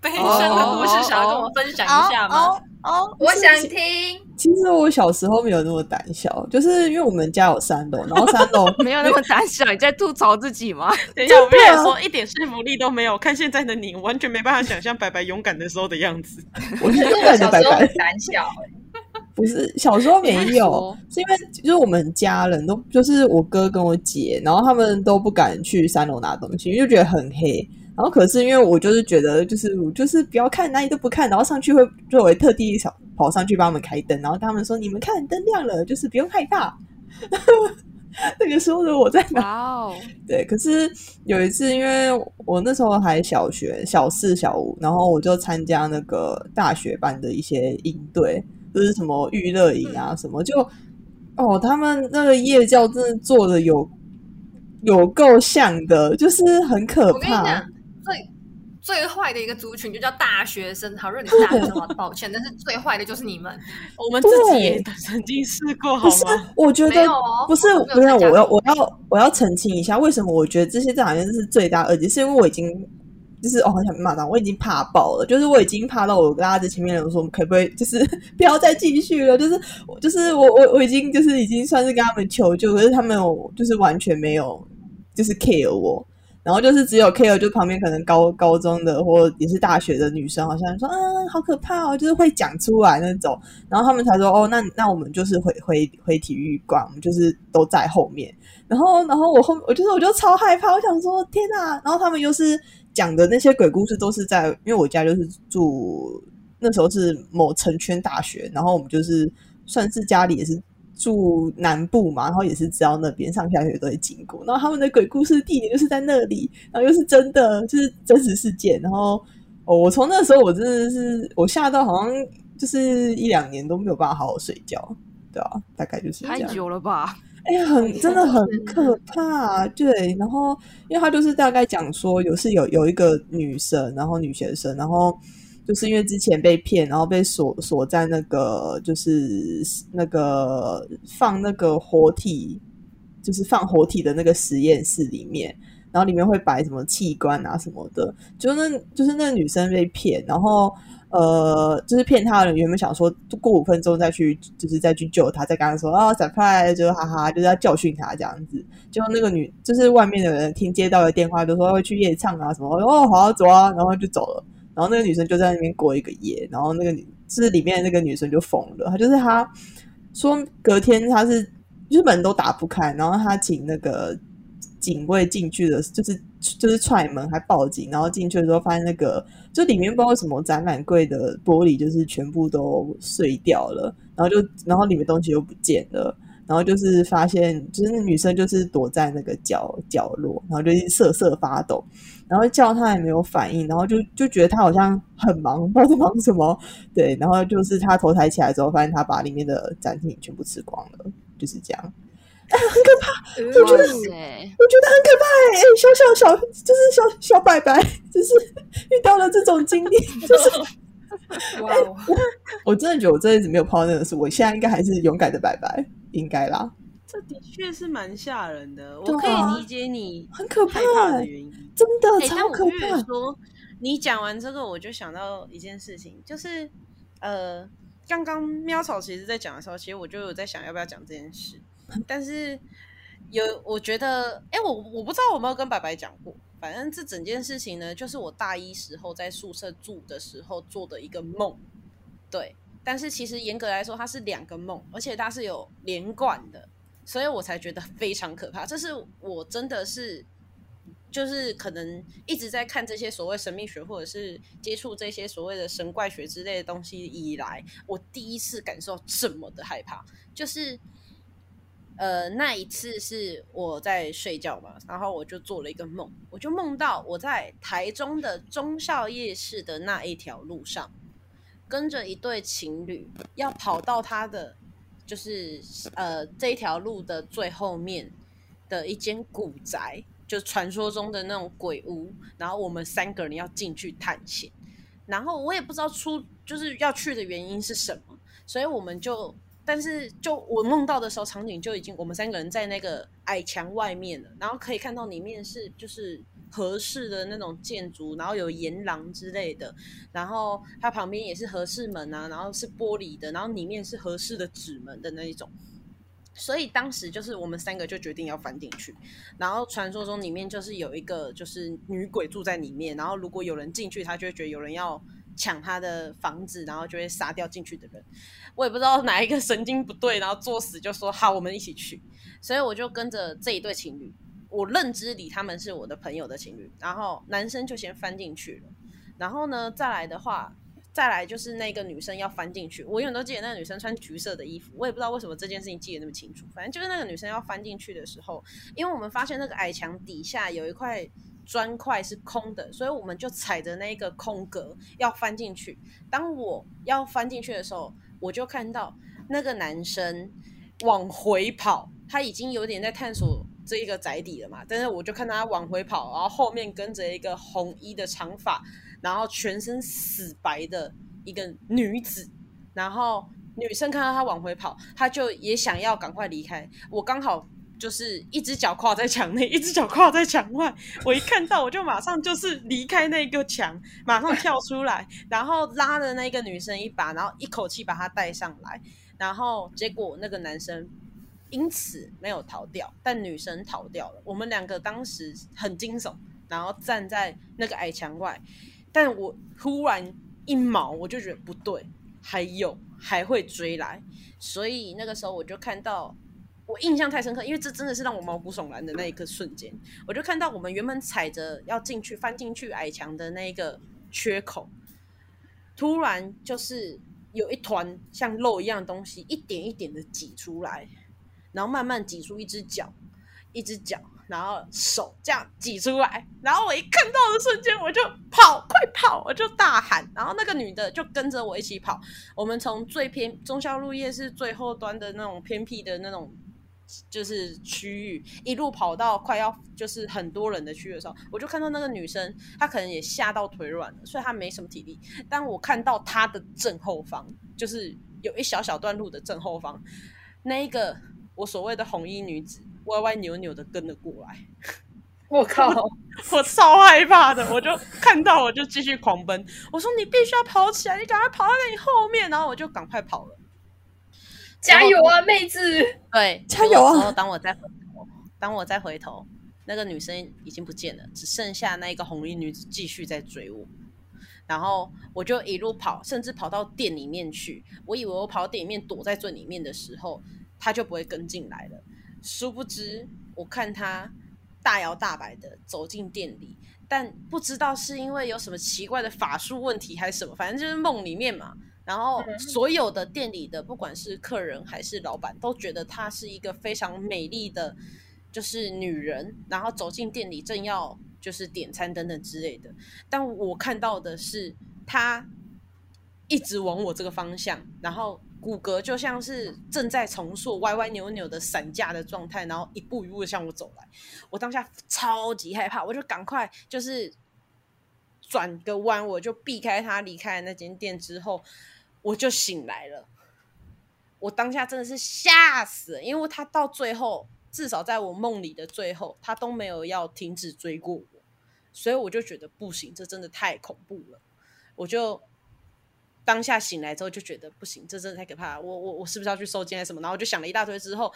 悲哦伤的故事想要跟我分享一下吗？哦，我想听。其实我小时候没有那么胆小，就是因为我们家有三楼，然后三楼 没有那么胆小，你在吐槽自己吗？等一下，我必须说一点说服力都没有。看现在的你，完全没办法想象白白勇敢的时候的样子。我是勇敢的白白胆小，哎不是小时候没有，是因为就是我们家人都就是我哥跟我姐，然后他们都不敢去三楼拿东西，因为就觉得很黑。然后可是因为我就是觉得就是我就是不要看哪里都不看，然后上去会就我会特地跑跑上去帮他们开灯，然后他们说你们看灯亮了，就是不用害怕。那个时候的我在哪？对，可是有一次，因为我那时候还小学小四、小五，然后我就参加那个大学班的一些营队，就是什么娱乐营啊，什么就哦，他们那个夜教真的做的有有够像的，就是很可怕我跟你讲。，最最坏的一个族群就叫大学生。好，如果你是大学生，我抱歉，但是最坏的就是你们。我们自己也曾经试过，好不是吗？，我觉得哦不是，不是，没有我要我要我要澄清一下，为什么我觉得这些好像是最大恶极，是因为我已经就是哦，很想骂他，我已经怕爆了，就是我已经怕到我拉着前面的人说，可不可以就是不要再继续了，就是就是我我我已经就是已经算是跟他们求救，可是他们有就是完全没有就是 care 我。然后就是只有 care，就旁边可能高高中的或也是大学的女生，好像说啊好可怕哦，就是会讲出来那种。然后他们才说哦，那那我们就是回回回体育馆，我们就是都在后面。然后然后我后我就是我就超害怕，我想说天哪！然后他们又是讲的那些鬼故事都是在，因为我家就是住那时候是某城圈大学，然后我们就是算是家里也是住南部嘛，然后也是知道那边上下学都会经过，然后他们的鬼故事地点就是在那里，然后又是真的，就是真实事件，然后哦，我从那时候我真的是我吓到好像就是一两年都没有办法好好睡觉，对啊，大概就是太。久了吧？哎呀，很真的很可怕，对。然后，因为他就是大概讲说，有是有有一个女生，然后女学生，然后就是因为之前被骗，然后被锁锁在那个就是那个放那个活体，就是放活体的那个实验室里面，然后里面会摆什么器官啊什么的，就那就是那个女生被骗，然后。呃，就是骗他的人原本想说过五分钟再去，就是再去救他，再跟他说啊、赶快就是哈哈，就是要教训他这样子。结果那个女，就是外面的人听接到的电话，就说会去夜唱啊什么，哦，好、啊、走啊，然后就走了。然后那个女生就在那边过一个夜，然后那个，是里面那个女生就疯了，她就是她说隔天她是就是门都打不开，然后她请那个警卫进去的，就是就是踹门还报警，然后进去的时候发现那个就里面不知道为什么展览柜的玻璃就是全部都碎掉了，然后就然后里面东西又不见了。然后就是发现，就是那女生就是躲在那个角角落，然后就瑟瑟发抖，然后叫他也没有反应，然后就就觉得他好像很忙，不知道在忙什么，对，然后就是他头抬起来之后，发现他把里面的展品全部吃光了，就是这样。很可怕，我觉得我觉得很可怕哎、欸，小小小就是小小白白，就是 遇到了这种经历，就是 哇哦，我真的觉得我这辈子没有碰到那种事，我现在应该还是勇敢的白白，应该啦，这的确是蛮吓人的，我可以理解你很可怕的欸原因。真的哎、超可怕。说，你讲完这个，我就想到一件事情，就是呃，刚刚喵草其实在讲的时候，其实我就有在想要不要讲这件事，但是有我觉得，哎、我我不知道我有没有跟白白讲过，反正这整件事情呢，就是我大一时候在宿舍住的时候做的一个梦，对，但是其实严格来说，它是两个梦，而且它是有连贯的，所以我才觉得非常可怕。这是我真的是。就是可能一直在看这些所谓神秘学，或者是接触这些所谓的神怪学之类的东西以来，我第一次感受这么的害怕。就是呃，那一次是我在睡觉嘛，然后我就做了一个梦，我就梦到我在台中的忠孝夜市的那一条路上，跟着一对情侣要跑到他的就是呃这一条路的最后面的一间古宅，就传说中的那种鬼屋，然后我们三个人要进去探险，然后我也不知道出就是要去的原因是什么，所以我们就。但是，就我梦到的时候，场景就已经我们三个人在那个矮墙外面了，然后可以看到里面是就是合适的那种建筑，然后有沿廊之类的，然后它旁边也是合适门啊，然后是玻璃的，然后里面是合适的纸门的那一种。所以当时就是我们三个就决定要翻进去，然后传说中里面就是有一个就是女鬼住在里面，然后如果有人进去，他就会觉得有人要。抢他的房子，然后就会杀掉进去的人。我也不知道哪一个神经不对，然后作死就说好，我们一起去。所以我就跟着这一对情侣，我认知里他们是我的朋友的情侣。然后男生就先翻进去了，然后呢再来的话，再来就是那个女生要翻进去。我永远都记得那个女生穿橘色的衣服，我也不知道为什么这件事情记得那么清楚。反正就是那个女生要翻进去的时候，因为我们发现那个矮墙底下有一块。砖块是空的，所以我们就踩着那个空格要翻进去。当我要翻进去的时候，我就看到那个男生往回跑，他已经有点在探索这一个宅邸了嘛。但是我就看他往回跑，然后后面跟着一个红衣的长发，然后全身死白的一个女子。然后女生看到他往回跑，他就也想要赶快离开。我刚好。就是一只脚跨在墙内，一只脚跨在墙外。我一看到，我就马上就是离开那个墙，马上跳出来，然后拉着那个女生一把，然后一口气把她带上来。然后结果那个男生因此没有逃掉，但女生逃掉了。我们两个当时很惊悚，然后站在那个矮墙外。但我忽然一毛，我就觉得不对，还有还会追来，所以那个时候我就看到。我印象太深刻，因为这真的是让我毛骨悚然的那一刻瞬间，我就看到我们原本踩着要进去翻进去矮墙的那一个缺口，突然就是有一团像肉一样的东西，一点一点的挤出来，然后慢慢挤出一只脚，一只脚，然后手这样挤出来，然后我一看到的瞬间，我就跑，快跑，我就大喊，然后那个女的就跟着我一起跑，我们从最偏中孝路夜市最后端的那种偏僻的那种。就是区域一路跑到快要就是很多人的区域的时候，我就看到那个女生，她可能也吓到腿软了，所以她没什么体力。但我看到她的正后方，就是有一小小段路的正后方，那一个我所谓的红衣女子歪歪扭扭的跟了过来。我靠！我超害怕的，我就看到我就继续狂奔。我说你必须要跑起来，你赶快跑到你后面，然后我就赶快跑了。加油啊，妹子！对，加油啊！然后当我再回头，当我再回头，那个女生已经不见了，只剩下那一个红衣女子继续在追我。然后我就一路跑，甚至跑到店里面去。我以为我跑到店里面躲在最里面的时候，她就不会跟进来了。殊不知，我看她大摇大摆的走进店里，但不知道是因为有什么奇怪的法术问题还是什么，反正就是梦里面嘛。然后所有的店里的，不管是客人还是老板，都觉得她是一个非常美丽的，就是女人。然后走进店里，正要就是点餐等等之类的。但我看到的是，她一直往我这个方向，然后骨骼就像是正在重塑，歪歪扭扭的散架的状态，然后一步一步的向我走来。我当下超级害怕，我就赶快就是转个弯，我就避开她，离开那间店之后。我就醒来了，我当下真的是吓死，因为他到最后，至少在我梦里的最后，他都没有要停止追过我，所以我就觉得不行，这真的太恐怖了。我就当下醒来之后就觉得不行，这真的太可怕。我我我是不是要去收监什么？然后我就想了一大堆之后，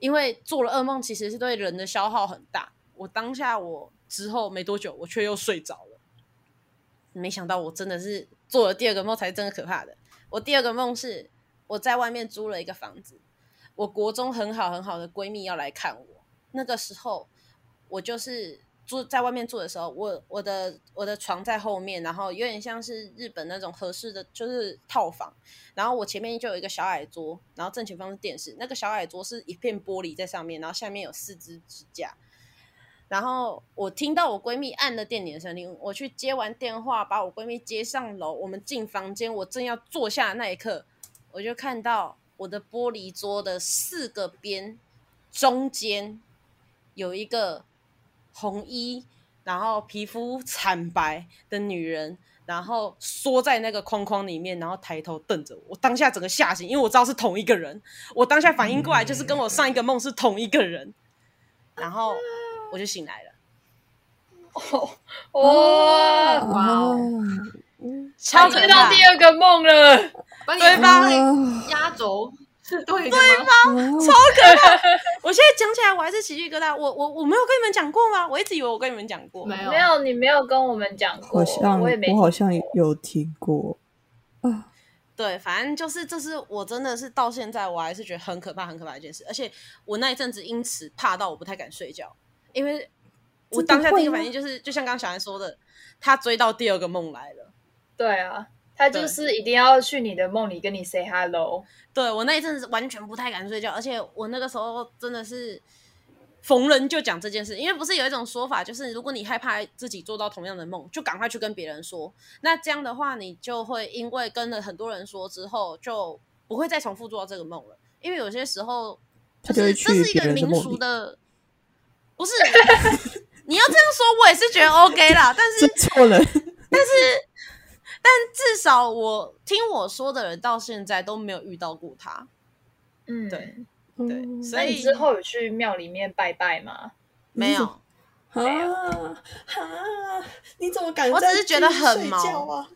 因为做了噩梦，其实是对人的消耗很大。我当下我之后没多久，我却又睡着了。没想到我真的是做了第二个梦，才是真的可怕的。我第二个梦是我在外面租了一个房子，我国中很好很好的闺蜜要来看我。那个时候我就是住在外面住的时候，我我的我的床在后面，然后有点像是日本那种合适的，就是套房。然后我前面就有一个小矮桌，然后正前方是电视。那个小矮桌是一片玻璃在上面，然后下面有四支支架。然后我听到我闺蜜按了电铃的声音，我去接完电话，把我闺蜜接上楼。我们进房间，我正要坐下的那一刻，我就看到我的玻璃桌的四个边中间有一个红衣，然后皮肤惨白的女人，然后缩在那个框框里面，然后抬头瞪着我。我当下整个吓醒，因为我知道是同一个人。我当下反应过来，就是跟我上一个梦是同一个人，然后我就醒来了。哇，哇哦超追到第二个梦了，把你对吧啊压轴是对的吗？超可怕！我现在讲起来我还是起鸡皮疙瘩。我我我没有跟你们讲过吗？我一直以为我跟你们讲过。没有没有，你没有跟我们讲过，好像我也没，我好像有听过啊，对，反正就是这是我真的是到现在我还是觉得很可怕、很可怕的一件事。而且我那一阵子因此怕到我不太敢睡觉，因为我当下第一个反应就是，就像刚刚小安说的，他追到第二个梦来了。对啊，他就是一定要去你的梦里跟你 say hello。对我那一阵子完全不太敢睡觉，而且我那个时候真的是逢人就讲这件事，因为不是有一种说法，就是如果你害怕自己做到同样的梦，就赶快去跟别人说。那这样的话，你就会因为跟了很多人说之后，就不会再重复做到这个梦了。因为有些时候，他就是这是一个民俗的，不是 你要这样说，我也是觉得 OK 啦，但是 是错了，但至少我听我说的人到现在都没有遇到过他。嗯，对。对对，所以那你之后有去庙里面拜拜吗？没有。啊啊！你怎么敢？我只是觉得很毛啊！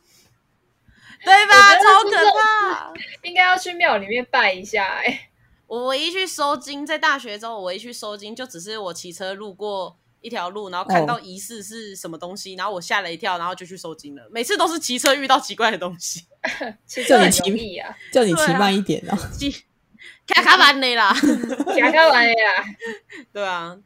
对吧？超可怕！应该要去庙里面拜一下、哎，我唯一去收金，在大学之后，我唯一去收金，就只是我骑车路过一条路，然后看到哦疑似是什么东西，然后我吓了一跳，然后就去收金了。每次都是骑车遇到奇怪的东西，叫你骑容易啊，叫你骑慢一点啊！骑卡卡完的啦，卡卡完呀，对啊，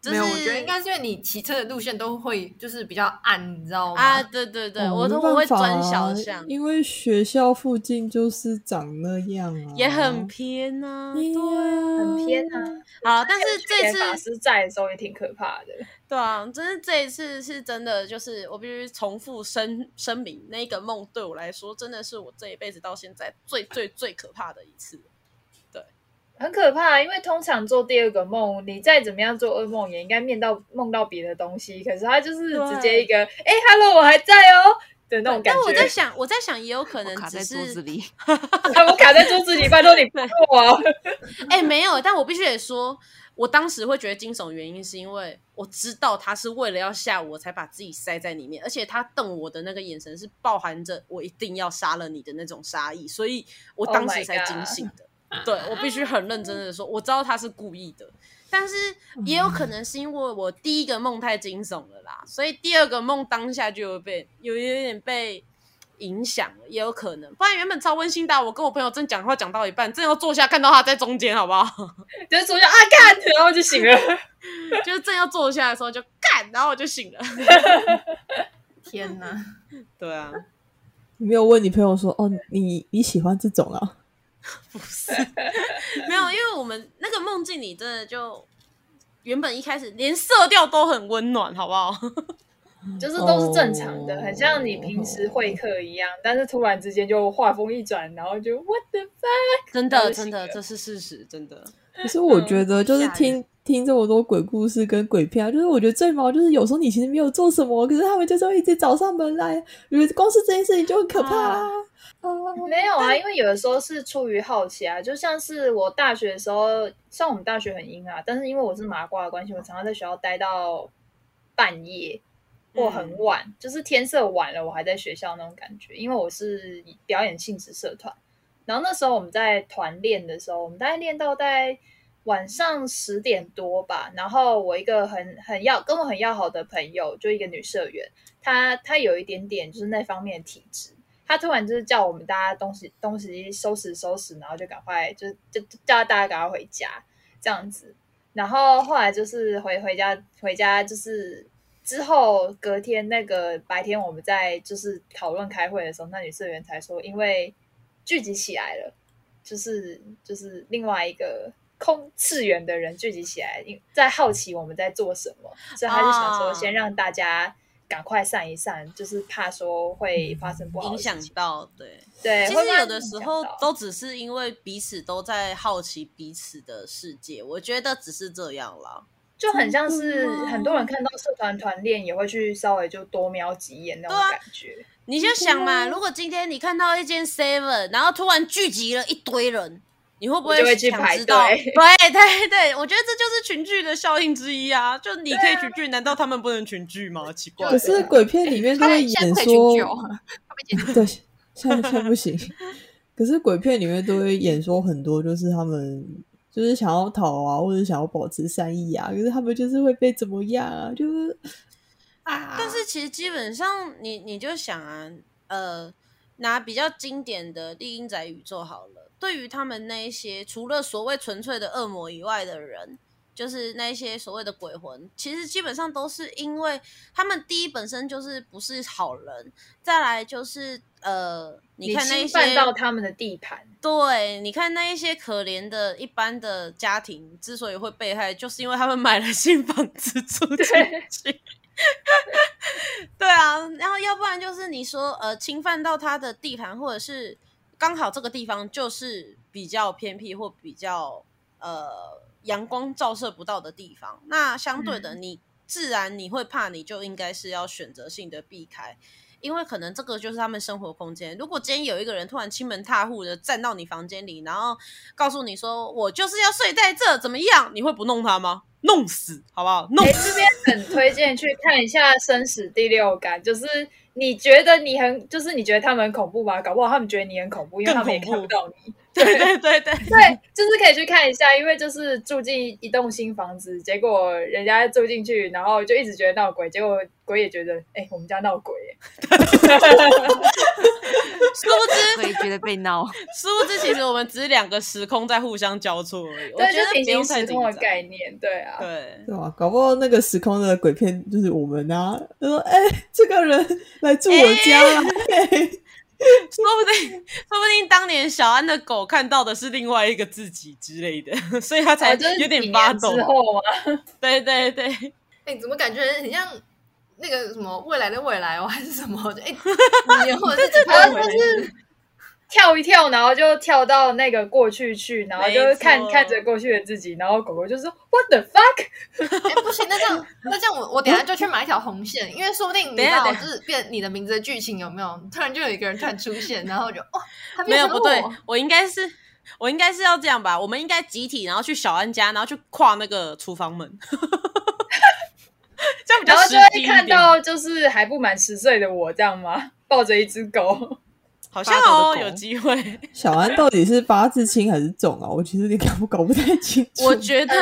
就是没有，我觉得应该是因为你骑车的路线都会就是比较暗，你知道吗？啊，对对对，哦我都没我会转小啊巷，因为学校附近就是长那样啊，也很偏呐、对对啊，很偏啊。好，但是这次法次师在的时候也挺可怕的。对啊，真是这一次是真的，就是我必须重复声声明，那个梦对我来说，真的是我这一辈子到现在最最最可怕的一次。很可怕，因为通常做第二个梦，你再怎么样做噩梦，也应该面到梦到别的东西。可是他就是直接一个，哎，Hello，我还在哦的那种感觉但我在。想，我在想，也有可能卡在只是桌子里，我卡在桌子里，拜托你帮我。哎、没有，但我必须得说，我当时会觉得惊悚，原因是因为我知道他是为了要吓我，才把自己塞在里面，而且他瞪我的那个眼神是包含着我一定要杀了你的那种杀意，所以我 Oh 当时才惊醒的。对我必须很认真的说，我知道他是故意的，但是也有可能是因为我第一个梦太惊悚了啦，所以第二个梦当下就有被有有点被影响了，也有可能。不然原本超温馨的啊，我跟我朋友正讲话讲到一半，正要坐下，看到他在中间，好不好？就是说啊干，然后就醒了。就是正要坐下的时候就干，然后我就醒了。天哪！对啊，你没有问你朋友说哦，你你喜欢这种啊？没有，因为我们那个梦境里真的就原本一开始连色调都很温暖，好不好？就是都是正常的，哦很像你平时会客一样，但是突然之间就画风一转，然后就 What the fuck？真的，真的，这是事实，真的。可是我觉得就是听听这么多鬼故事跟鬼片啊，就是我觉得最毛就是有时候你其实没有做什么，可是他们就是会一直找上门来，我觉得光是这件事情就很可怕啊。啊没有啊，因为有的时候是出于好奇啊，就像是我大学的时候，虽然我们大学很阴啊，但是因为我是麻瓜的关系，我常常在学校待到半夜或很晚，就是天色晚了，我还在学校那种感觉。因为我是表演性质社团，然后那时候我们在团练的时候，我们大概练到大概晚上十点多吧。然后我一个很很要跟我很要好的朋友，就一个女社员，她她有一点点就是那方面的体质。她突然就是叫我们大家东西东西收拾收拾，然后就赶快就就就叫大家赶快回家这样子。然后后来就是回回家回家就是之后隔天那个白天我们在就是讨论开会的时候，那女社员才说，因为聚集起来了，就是就是另外一个空次元的人聚集起来，因在好奇我们在做什么，所以他就想说啊先让大家赶快散一散，就是怕说会发生不好影响。到对。对，其实有的时候都只是因为彼此都在好奇彼此的世界，我觉得只是这样啦。就很像是很多人看到社团团练也会去稍微就多瞄几眼那种感觉。你就想嘛，如果今天你看到一间 Seven，然后突然聚集了一堆人，你会不会去排想知道？队对 对对，我觉得这就是群聚的效应之一啊！就你可以群聚，难道他们不能群聚吗？奇怪可。是鬼片里面都他会演说。对，现在现在不行。可是鬼片里面都会演说很多，就是他们就是想要逃啊，或者想要保持善意啊，可是他们就是会被怎么样啊？就是啊，但是其实基本上你你就想啊，呃，拿比较经典的《丽英仔宇宙》好了，对于他们那一些除了所谓纯粹的恶魔以外的人，就是那些所谓的鬼魂，其实基本上都是因为他们第一本身就是不是好人，再来就是呃，你看那一侵犯些到他们的地盘，对，你看那一些可怜的一般的家庭之所以会被害，就是因为他们买了新房子住进去。对啊，然后要不然就是你说呃侵犯到他的地盘，或者是刚好这个地方就是比较偏僻或比较呃阳光照射不到的地方，那相对的你自然你会怕，你就应该是要选择性的避开。因为可能这个就是他们生活空间。如果今天有一个人突然亲门踏户的站到你房间里，然后告诉你说我就是要睡在这，怎么样？你会不弄他吗？弄死，好不好？弄哎、死。这边很推荐去看一下《生死第六感》，就是你觉得你很，就是你觉得他们很恐怖吗？搞不好他们觉得你很恐怖，因为他们也看不到你。对对对对，对，就是可以去看一下，因为就是住进一栋新房子，结果人家住进去，然后就一直觉得闹鬼，结果鬼也觉得，哎、我们家闹鬼耶，殊不知，所以觉得被闹。殊不知，其实我们只是两个时空在互相交错而已。我对，觉得就平不用太紧行时空的。概念，对啊，对，对吧？搞不好那个时空的鬼片就是我们啊。他说：“哎、这个人来住我家了。嘿 说不定，说不定当年小安的狗看到的是另外一个自己之类的，所以他才有点几发抖年之。后啊，对对对，哎、怎么感觉很像那个什么未来的未来哦，还是什么？就哎，五年后的自己对对回来就是跳一跳，然后就跳到那个过去去，然后就看看着过去的自己，然后狗狗就说 What the fuck？哎、不行，那这样 那这样我我等下就去买一条红线，因为说不定你知道，就是变你的名字的剧情有没有？突然就有一个人突然出现，然后就哦，他 没有不对我，我应该是我应该是要这样吧，我们应该集体然后去小安家，然后去跨那个厨房门，这样比较然后实就会看。到就是还不满十岁的我这样吗？抱着一只狗，好像哦，有机会。小安到底是八字轻还是重啊？我其实有点搞不搞不太清楚。我觉得，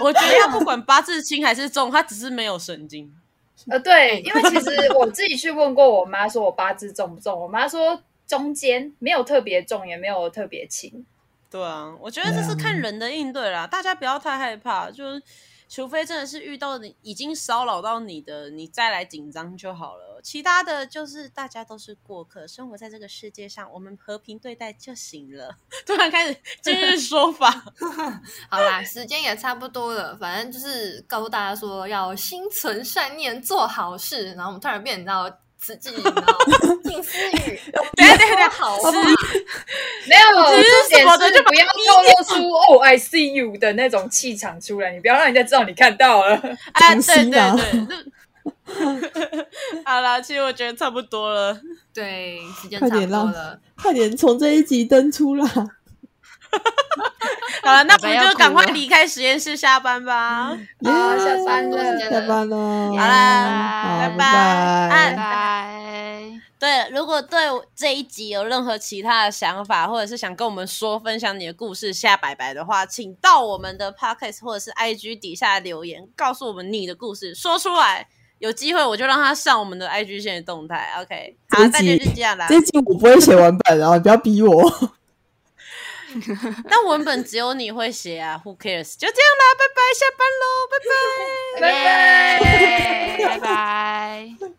我觉得他不管八字轻还是重，他只是没有神经。呃，对，因为其实我自己去问过我妈，说我八字重不重？我妈说中间没有特别重，也没有特别轻。对啊，我觉得这是看人的应对啦，大家不要太害怕，就是除非真的是遇到你已经骚扰到你的，你再来紧张就好了。其他的就是大家都是过客，生活在这个世界上，我们和平对待就行了。突然开始今日说法，好啦，时间也差不多了，反正就是告诉大家说要心存善念，做好事。然后我们突然变到慈济，然后 静思语，对对对，好是 没有，只是重点什么的就不要透露出“哦，I see you” 的那种气场出来，你不要让人家知道你看到了。啊，中对对对。那好啦，其实我觉得差不多了。对，时间差点让多了。快点从这一集登出啦！好了，那我们就赶快离开实验室下班吧。耶好下班了下班了，好啦，拜拜拜啊拜。对，如果对这一集有任何其他的想法，或者是想跟我们说分享你的故事下拜拜的话，请到我们的 podcast 或者是 IG 底下留言，告诉我们你的故事，说出来。有机会我就让他上我们的 IG 线的动态。OK，好，这一大家就集这样啦这。一集我不会写完本啊，你不要逼我。但文本只有你会写啊，Who cares？就这样啦，拜拜，下班喽，拜拜。拜拜。拜拜。